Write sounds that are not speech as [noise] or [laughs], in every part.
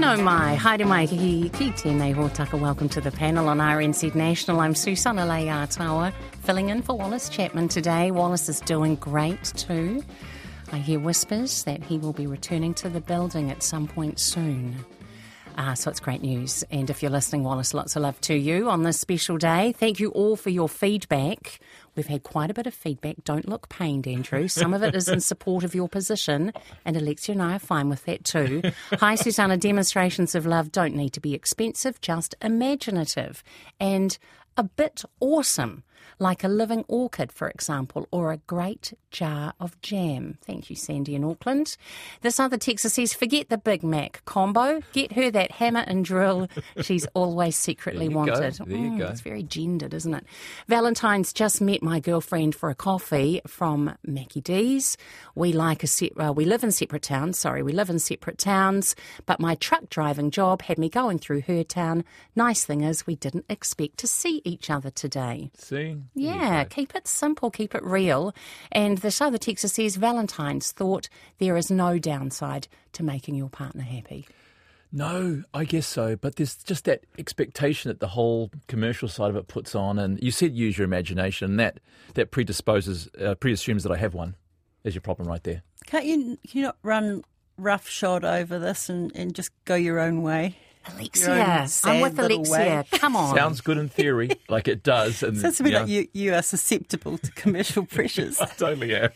Nau mai, haere mai ki, ki tēnei hōtaka. Welcome to the panel on RNZ National. I'm Susana Leatawa, filling in for Wallace Chapman today. Wallace is doing great too. I hear whispers that he will be returning to the building at some point soon. Uh, so it's great news. And if you're listening, Wallace, lots of love to you on this special day. Thank you all for your feedback. We've had quite a bit of feedback. Don't look pained, Andrew. Some of it is in support of your position, and Alexia and I are fine with that too. Hi, Susana. Demonstrations of love don't need to be expensive, just imaginative and a bit awesome like a living orchid, for example, or a great jar of jam. Thank you, Sandy in Auckland. This other Texas says, forget the Big Mac combo. Get her that hammer and drill she's [laughs] always secretly wanted. Go. There you mm, go. It's very gendered, isn't it? Valentine's just met my girlfriend for a coffee from Mackie D's. We like a se- uh, we live in separate towns. Sorry, we live in separate towns, but my truck driving job had me going through her town. Nice thing is, we didn't expect to see each other today. See? Yeah, keep it simple, keep it real. And this other Texas says Valentine's thought there is no downside to making your partner happy. No, I guess so. But there's just that expectation that the whole commercial side of it puts on. And you said use your imagination, and that, that predisposes, uh, preassumes that I have one. There's your problem right there. Can't you, can you not run roughshod over this and, and just go your own way? Alexia, I'm with Alexia. Way. Come on. Sounds good in theory, like it does. And, Sounds to me you like you, you are susceptible to commercial [laughs] pressures. I totally am.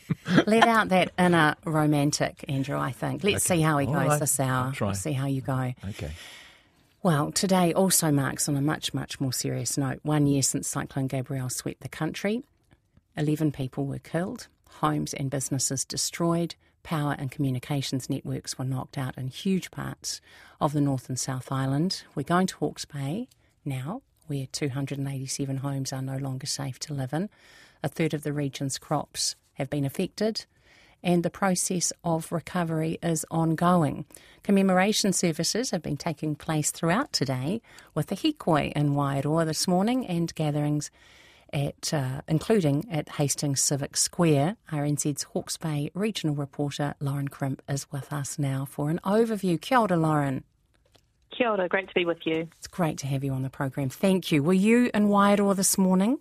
Let out that inner romantic, Andrew, I think. Let's okay. see how he goes right. this hour. We'll see how you go. Okay. Well, today also marks, on a much, much more serious note, one year since Cyclone Gabrielle swept the country. 11 people were killed, homes and businesses destroyed, power and communications networks were knocked out in huge parts of the North and South Island. We're going to Hawke's Bay now, where 287 homes are no longer safe to live in. A third of the region's crops have been affected, and the process of recovery is ongoing. Commemoration services have been taking place throughout today with the Hikoi in Wairoa this morning and gatherings at, uh, including at Hastings Civic Square. RNZ's Hawke's Bay regional reporter Lauren Crimp is with us now for an overview. Kia ora, Lauren. Kia ora, great to be with you. It's great to have you on the program. Thank you. Were you in Wairoa this morning?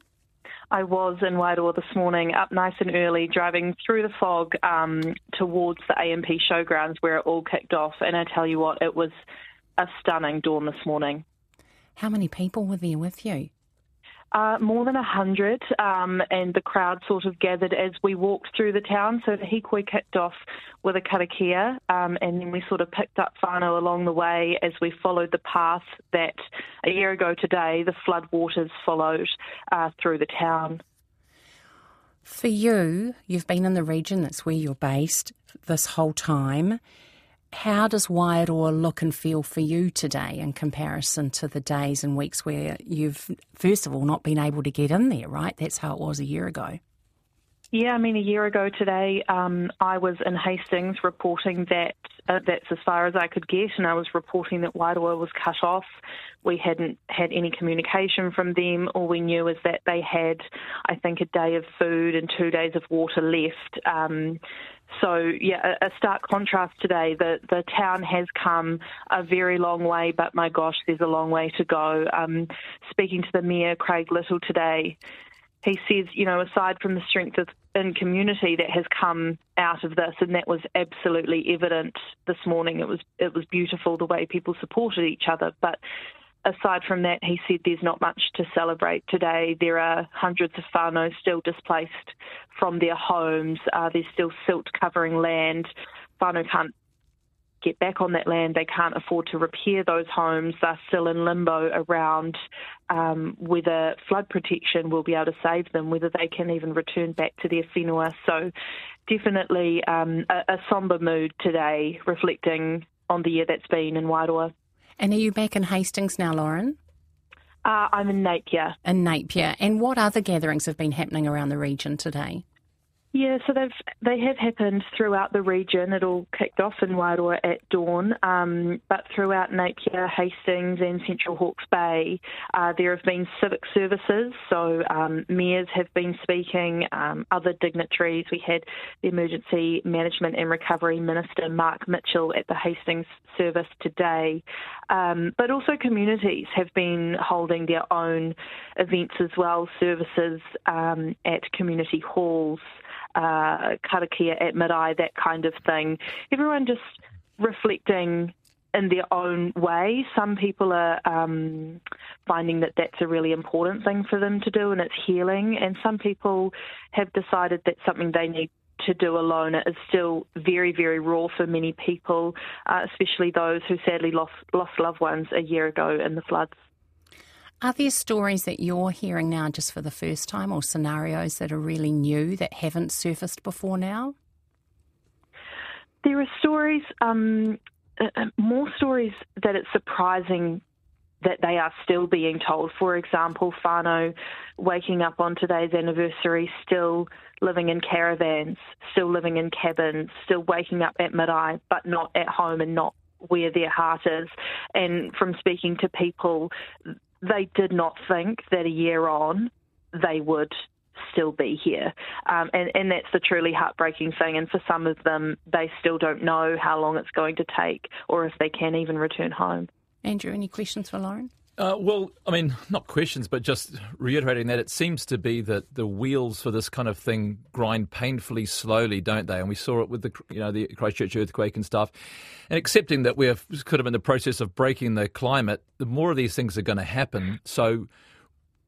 I was in Wairoa this morning, up nice and early, driving through the fog um, towards the A&P showgrounds where it all kicked off. And I tell you what, it was a stunning dawn this morning. How many people were there with you? Uh, more than a hundred, um, and the crowd sort of gathered as we walked through the town. So the hikoi kicked off with a karakia, um, and then we sort of picked up whānau along the way as we followed the path that a year ago today the flood waters followed uh, through the town. For you, you've been in the region, that's where you're based this whole time. How does Wairoa look and feel for you today in comparison to the days and weeks where you've, first of all, not been able to get in there, right? That's how it was a year ago. Yeah, I mean, a year ago today, um, I was in Hastings reporting that uh, that's as far as I could get, and I was reporting that Wairoa was cut off. We hadn't had any communication from them. All we knew is that they had, I think, a day of food and two days of water left. Um, so yeah, a, stark contrast today. The the town has come a very long way, but my gosh, there's a long way to go. Um, speaking to the mayor Craig Little today, he says, you know, aside from the strength of in community that has come out of this, and that was absolutely evident this morning. It was it was beautiful the way people supported each other, but aside from that, he said there's not much to celebrate today. There are hundreds of whānau still displaced from their homes. Uh, there's still silt covering land. Whānau can't get back on that land. They can't afford to repair those homes. They're still in limbo around um, whether flood protection will be able to save them, whether they can even return back to their whenua. So, definitely um, a, a sombre mood today, reflecting on the year that's been in Wairoa. And are you back in Hastings now, Lauren? Uh, I'm in Napier. In Napier. And what other gatherings have been happening around the region today? Yeah, so they've they have happened throughout the region. It all kicked off in Wairoa at dawn, um, but throughout Napier, Hastings, and Central Hawke's Bay, uh, there have been civic services. So um, mayors have been speaking, um, other dignitaries. We had the Emergency Management and Recovery Minister Mark Mitchell at the Hastings service today, um, but also communities have been holding their own events as well, services um, at community halls uh, karakia at marae, that kind of thing. Everyone just reflecting in their own way. Some people are um, finding that that's a really important thing for them to do and it's healing, and some people have decided that's something they need to do alone. It is still very, very raw for many people, uh, especially those who sadly lost, lost loved ones a year ago in the floods. Are there stories that you're hearing now just for the first time or scenarios that are really new that haven't surfaced before now? There are stories, um, uh, uh, more stories that it's surprising that they are still being told. For example, whānau waking up on today's anniversary still living in caravans, still living in cabins, still waking up at marae, but not at home and not where their heart is. And from speaking to people, they did not think that a year on they would still be here. Um, and, and that's the truly heartbreaking thing. And for some of them, they still don't know how long it's going to take or if they can even return home. Andrew, any questions for Lauren? Uh, well, I mean, not questions, but just reiterating that it seems to be that the wheels for this kind of thing grind painfully slowly, don't they? And we saw it with the you know the Christchurch earthquake and stuff. And accepting that we're kind of in the process of breaking the climate, the more of these things are going to happen. So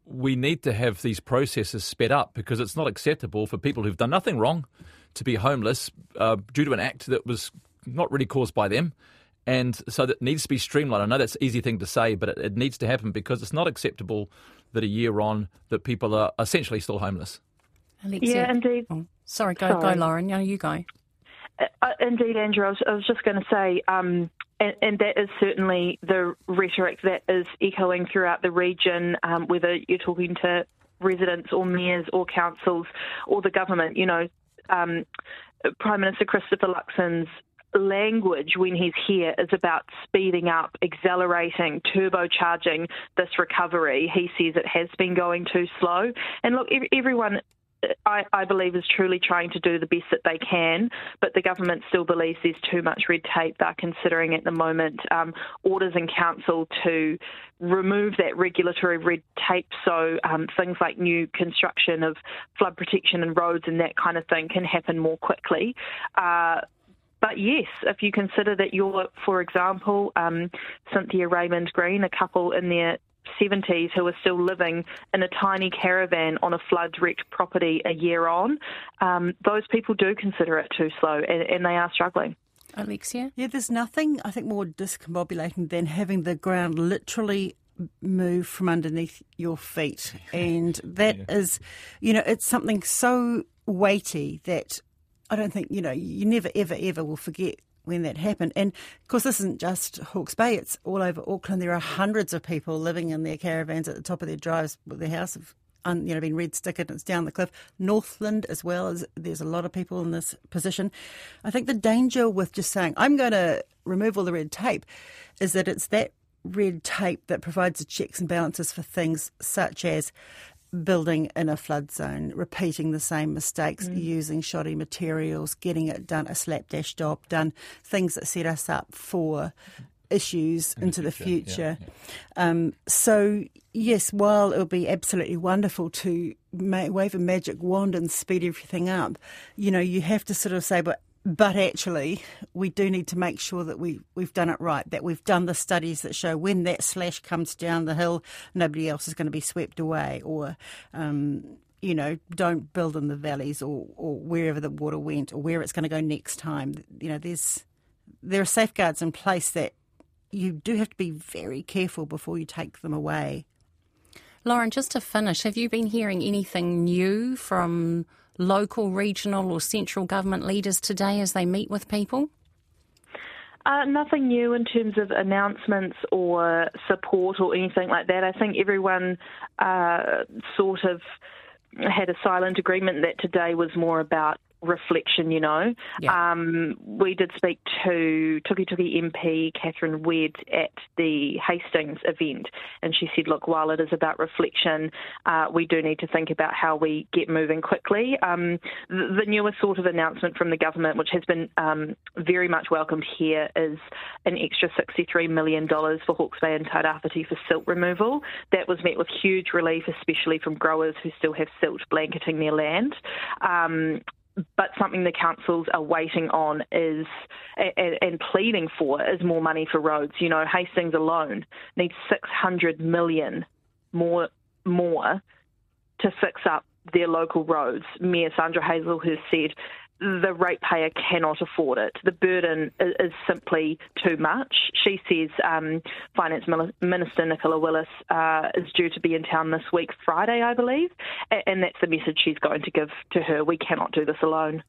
we need to have these processes sped up because it's not acceptable for people who've done nothing wrong to be homeless uh, due to an act that was not really caused by them. And so that needs to be streamlined. I know that's an easy thing to say, but it, it needs to happen because it's not acceptable that a year on that people are essentially still homeless. Alexia. Yeah, indeed. Oh, sorry, go, sorry. go, Lauren. No, you go. Uh, uh, indeed, Andrew. I was, I was just going to say, um, and, and, that is certainly the rhetoric that is echoing throughout the region, um, whether you're talking to residents or mayors or councils or the government. You know, um, Prime Minister Christopher Luxon's language when he's here is about speeding up, accelerating, turbocharging this recovery. He says it has been going too slow. And look, everyone I, I, believe is truly trying to do the best that they can, but the government still believes there's too much red tape. They're considering at the moment um, orders in council to remove that regulatory red tape so um, things like new construction of flood protection and roads and that kind of thing can happen more quickly. Uh, but yes, if you consider that you're, for example, um, Cynthia Raymond Green, a couple in their 70s who are still living in a tiny caravan on a flood wrecked property a year on, um, those people do consider it too slow and, and they are struggling. Alexia? Yeah, there's nothing, I think, more discombobulating than having the ground literally move from underneath your feet. [laughs] And that yeah. is, you know, it's something so weighty that I don't think, you know, you never, ever, ever will forget when that happened. And of course, this isn't just Hawke's Bay, it's all over Auckland. There are hundreds of people living in their caravans at the top of their drives with their house have you know, been red stickered and it's down the cliff. Northland as well as there's a lot of people in this position. I think the danger with just saying I'm going to remove all the red tape is that it's that red tape that provides the checks and balances for things such as building in a flood zone, repeating the same mistakes, mm. using shoddy materials, getting it done, a slapdash job done, things that set us up for issues In into the future. The future. Yeah, yeah. Um, so, yes, while it will be absolutely wonderful to ma- wave a magic wand and speed everything up, you know, you have to sort of say, but but actually, we do need to make sure that we, we've done it right, that we've done the studies that show when that slash comes down the hill, nobody else is going to be swept away, or, um, you know, don't build in the valleys or, or wherever the water went or where it's going to go next time. You know, there's there are safeguards in place that you do have to be very careful before you take them away. Lauren, just to finish, have you been hearing anything new from local, regional, or central government leaders today as they meet with people? Uh, nothing new in terms of announcements or support or anything like that. I think everyone uh, sort of had a silent agreement that today was more about reflection, you know. Yeah. Um, we did speak to Tukituki MP Catherine Wedd at the Hastings event, and she said, look, while it is about reflection, uh, we do need to think about how we get moving quickly. Um, the, the, newest sort of announcement from the government, which has been um, very much welcomed here, is an extra $63 million for Hawke's Bay and Tairāwhiti for silt removal. That was met with huge relief, especially from growers who still have silt blanketing their land. Um, but something the councils are waiting on is and, and, pleading for is more money for roads. You know, Hastings alone needs 600 million more more to fix up their local roads. Mayor Sandra Hazlehurst said the ratepayer cannot afford it. The burden is, simply too much. She says um, Finance Minister Nicola Willis uh, is due to be in town this week, Friday, I believe, and that's the message she's going to give to her. We cannot do this alone.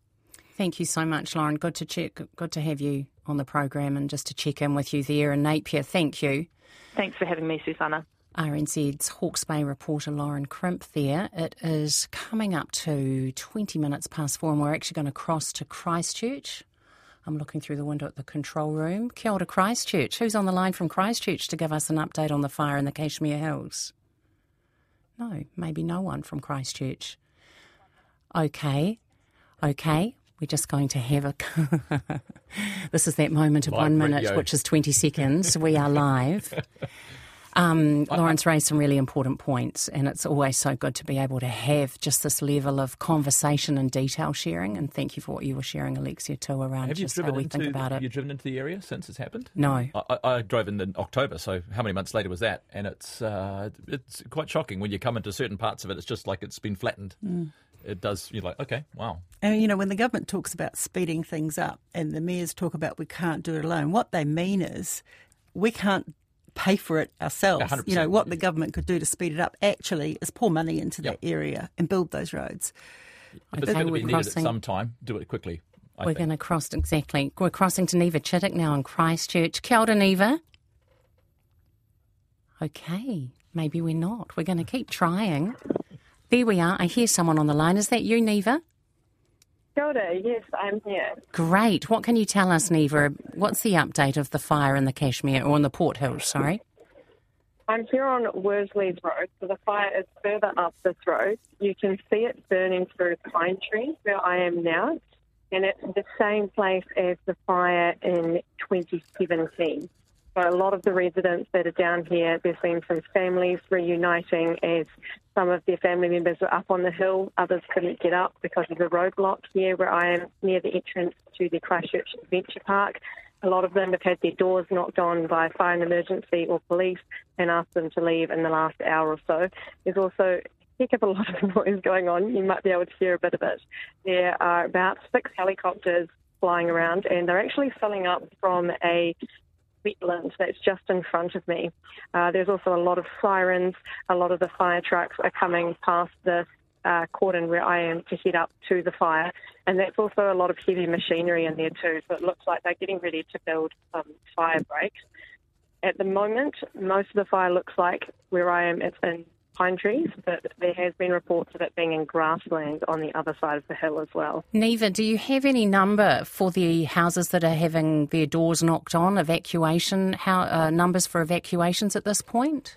Thank you so much, Lauren. Good to check. Good to have you on the program and just to check in with you there in Napier. Thank you. Thanks for having me, Susana. RNZ's Hawke's Bay reporter Lauren Crimp there. It is coming up to 20 minutes past four, and we're actually going to cross to Christchurch. I'm looking through the window at the control room. Kia ora, Christchurch. Who's on the line from Christchurch to give us an update on the fire in the Cashmere Hills? No, maybe no one from Christchurch. Okay, okay. We're just going to have a. [laughs] this is that moment of live one minute, radio. which is 20 seconds. we are live. [laughs] Um, Lauren's raised some really important points, and it's always so good to be able to have just this level of conversation and detail sharing. And thank you for what you were sharing, Alexia, too, around have just how we think about it. Have you driven into the area since it's happened? No. I, I, drove in, in October, so how many months later was that? And it's uh, it's quite shocking when you come into certain parts of it. It's just like it's been flattened. Mm it does, you're like, okay, wow. And, you know, when the government talks about speeding things up and the mayors talk about we can't do it alone, what they mean is we can't pay for it ourselves. You know, what the government could do to speed it up actually is pour money into yep. that area and build those roads. If it's going to be needed at some time, do it quickly. I we're going to cross, exactly. We're crossing to Neva Chittick now in Christchurch. Kia ora, Neva. Okay, maybe we're not. We're going to keep trying. There we are. I hear someone on the line. Is that you, Neva? Kia yes, I'm here. Great. What can you tell us, Neva? What's the update of the fire in the Cashmere, or in the Port Hills, sorry? I'm here on Worsleys Road, so the fire is further up this road. You can see it burning through a pine trees where I am now, and it's the same place as the fire in 2017. So a lot of the residents that are down here, there's been some families reuniting as some of their family members were up on the hill. Others couldn't get up because of the roadblock here where I am near the entrance to the Christchurch Adventure Park. A lot of them have had their doors knocked on by fire and emergency or police and asked them to leave in the last hour or so. There's also heck of a lot of [laughs] noise going on. You might be able to hear a bit of it. There are about six helicopters flying around, and they're actually filling up from a wetland that's just in front of me. Uh, there's also a lot of sirens. A lot of the fire trucks are coming past the uh, cordon where I am to head up to the fire. And that's also a lot of heavy machinery in there too. So it looks like they're getting ready to build some fire breaks. At the moment, most of the fire looks like where I am, it's in pine trees, but there has been reports of it being in grassland on the other side of the hill as well. Neva, do you have any number for the houses that are having their doors knocked on, evacuation, how, uh, numbers for evacuations at this point?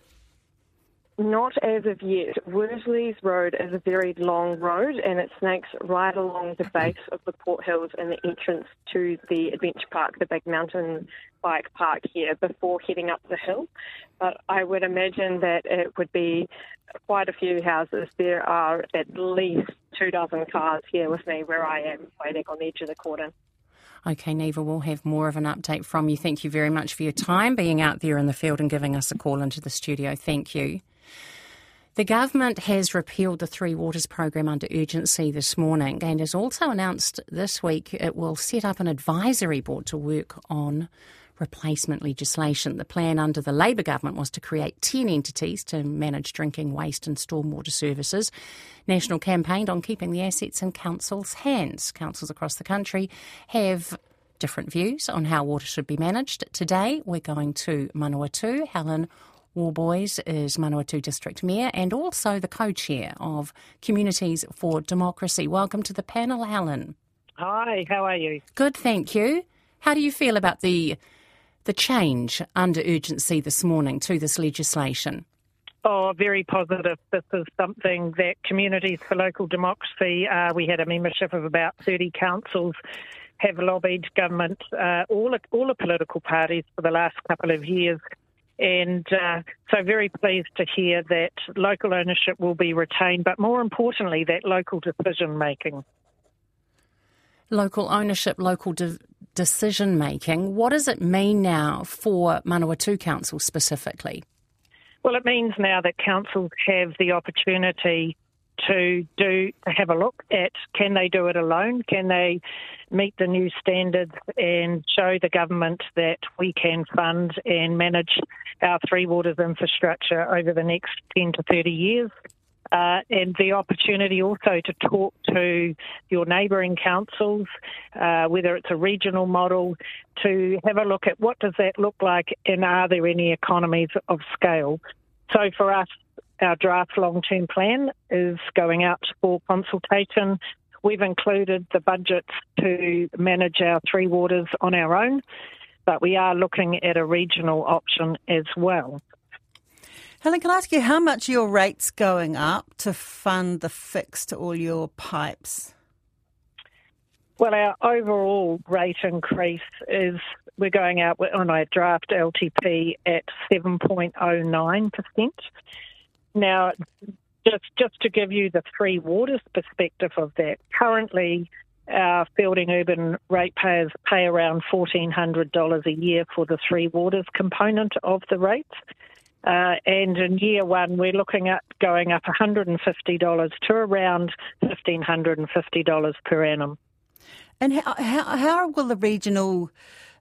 Not as of yet. Worsleys Road is a very long road and it snakes right along the base of the Port Hills and the entrance to the Adventure Park, the big mountain bike park here, before heading up the hill. But I would imagine that it would be quite a few houses. There are at least two dozen cars here with me where I am waiting on the edge of the cordon. Okay, Neva, we'll have more of an update from you. Thank you very much for your time being out there in the field and giving us a call into the studio. Thank you. The government has repealed the Three Waters program under urgency this morning and has also announced this week it will set up an advisory board to work on replacement legislation. The plan under the Labor government was to create 10 entities to manage drinking waste and stormwater services. National campaigned on keeping the assets in councils' hands. Councils across the country have different views on how water should be managed. Today, we're going to Manawatu. Helen Worboys is Manawatu District Mayor and also the co-chair of Communities for Democracy. Welcome to the panel, Helen. Hi, how are you? Good, thank you. How do you feel about the the change under urgency this morning to this legislation? Oh, very positive. This is something that Communities for Local Democracy, uh, we had a membership of about 30 councils, have lobbied government, uh, all, all the political parties for the last couple of years. And uh, so, very pleased to hear that local ownership will be retained, but more importantly, that local decision making. Local ownership, local de- decision making. What does it mean now for Manawatu Council specifically? Well, it means now that councils have the opportunity to do have a look at can they do it alone? Can they meet the new standards and show the government that we can fund and manage our three waters infrastructure over the next 10 to 30 years? Uh, and the opportunity also to talk to your neighbouring councils, uh, whether it's a regional model, to have a look at what does that look like and are there any economies of scale. So for us, our draft long-term plan is going out for consultation. We've included the budgets to manage our three waters on our own, but we are looking at a regional option as well. Helen, can I ask you how much your rates going up to fund the fix to all your pipes? Well, our overall rate increase is we're going out on our draft LTP at 7.09%. Now, just just to give you the three waters perspective of that, currently our Feilding Urban ratepayers pay around $1,400 a year for the three waters component of the rates. Uh, and in year one, we're looking at going up $150 to around $1,550 per annum. And how, how, how will the regional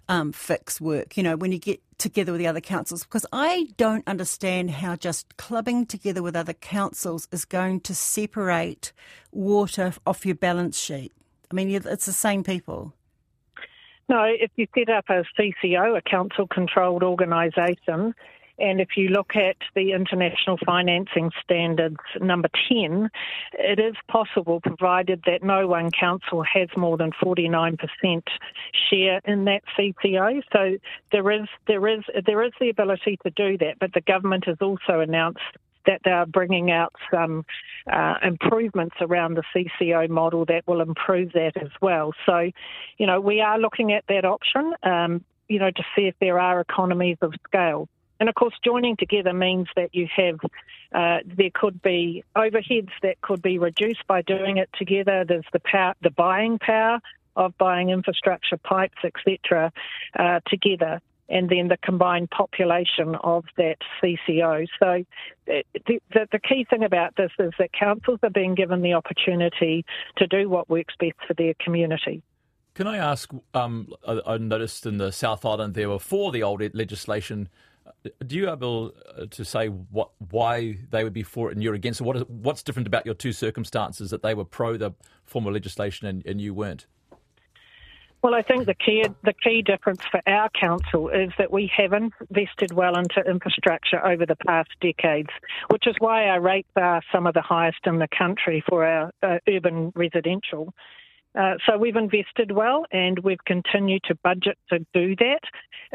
um, fix work, you know, when you get together with the other councils? Because I don't understand how just clubbing together with other councils is going to separate water off your balance sheet. I mean, it's the same people. No, if you set up a CCO, a council controlled organisation, and if you look at the International Financing Standards number 10, it is possible, provided that no one council has more than 49% share in that CCO. So there is, there is, there is the ability to do that, but the government has also announced that they are bringing out some uh, improvements around the CCO model that will improve that as well. So, you know, we are looking at that option, um, you know, to see if there are economies of scale. And of course, joining together means that you have, uh, there could be overheads that could be reduced by doing it together. There's the power, the buying power of buying infrastructure, pipes, etc., uh, together, and then the combined population of that CCO. So, uh, the, the, the key thing about this is that councils are being given the opportunity to do what works best for their community. Can I ask? Um, I, I noticed in the South Island there were four the old legislation do you able uh, to say what why they would be for it and you're against it? What is, what's different about your two circumstances that they were pro the former legislation and, and you weren't? Well, I think the key the key difference for our council is that we have invested well into infrastructure over the past decades, which is why our rates are some of the highest in the country for our uh, urban residential. Uh, so we've invested well and we've continued to budget to do that.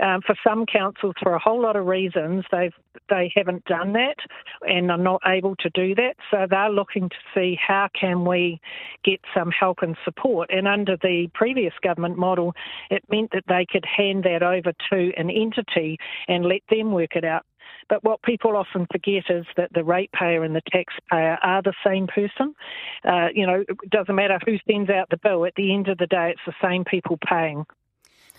Um, for some councils, for a whole lot of reasons, they've they haven't done that and are not able to do that. So they're looking to see how can we get some help and support. And under the previous government model, it meant that they could hand that over to an entity and let them work it out. But what people often forget is that the ratepayer and the taxpayer are the same person. Uh, you know, it doesn't matter who sends out the bill. At the end of the day, it's the same people paying.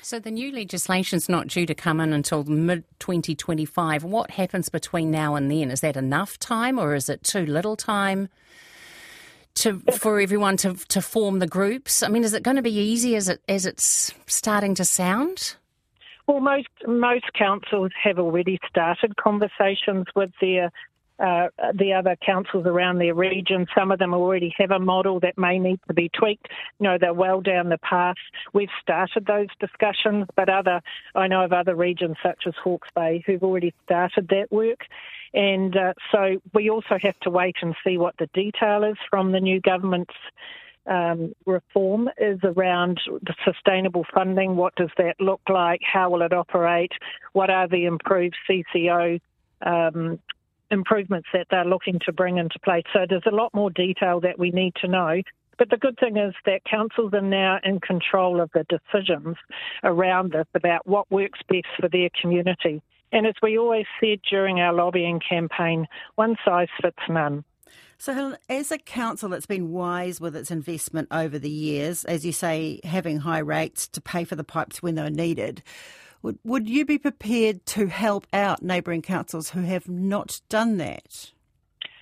So the new legislation's not due to come in until mid 2025. What happens between now and then? Is that enough time or is it too little time? To, for everyone to to form the groups, I mean, is it going to be easy as it as it's starting to sound? Well, most most councils have already started conversations with their uh, the other councils around their region. Some of them already have a model that may need to be tweaked. You know, they're well down the path. We've started those discussions, but other I know of other regions such as Hawke's Bay who've already started that work. And uh, so we also have to wait and see what the detail is from the new government's um, reform is around the sustainable funding. What does that look like? How will it operate? What are the improved CCO um, improvements that they're looking to bring into place? So there's a lot more detail that we need to know. But the good thing is that councils are now in control of the decisions around this about what works best for their community. And as we always said during our lobbying campaign, one size fits none. So, Helen, as a council that's been wise with its investment over the years, as you say, having high rates to pay for the pipes when they're needed, would, would you be prepared to help out neighbouring councils who have not done that?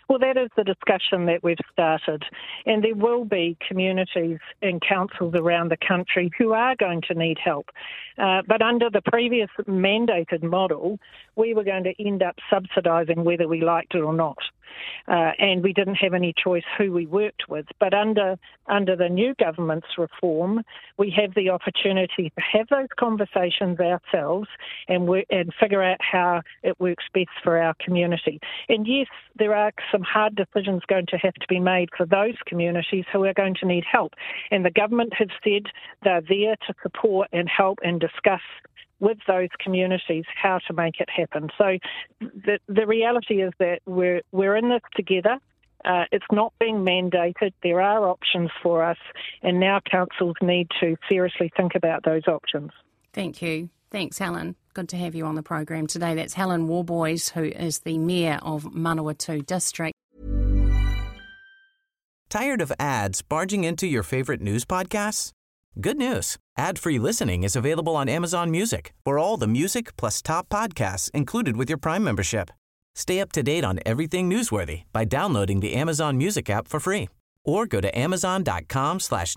Well, that is the discussion that we've started. And there will be communities and councils around the country who are going to need help. Uh, but under the previous mandated model, we were going to end up subsidising whether we liked it or not. Uh, and we didn't have any choice who we worked with. But under under the new government's reform, we have the opportunity to have those conversations ourselves and work, and figure out how it works best for our community. And yes, there are some hard decisions going to have to be made for those communities who are going to need help. And the government has said they're there to support and help and discuss with those communities how to make it happen. So the, the reality is that we're, we're in this together. Uh, it's not being mandated. There are options for us, and now councils need to seriously think about those options. Thank you. Thanks, Helen. Good to have you on the program today. That's Helen Worboys, who is the Mayor of Manawatu District. Tired of ads barging into your favorite news podcasts? Good news. Ad-free listening is available on Amazon Music for all the music plus top podcasts included with your Prime membership. Stay up to date on everything newsworthy by downloading the Amazon Music app for free or go to amazon.com slash.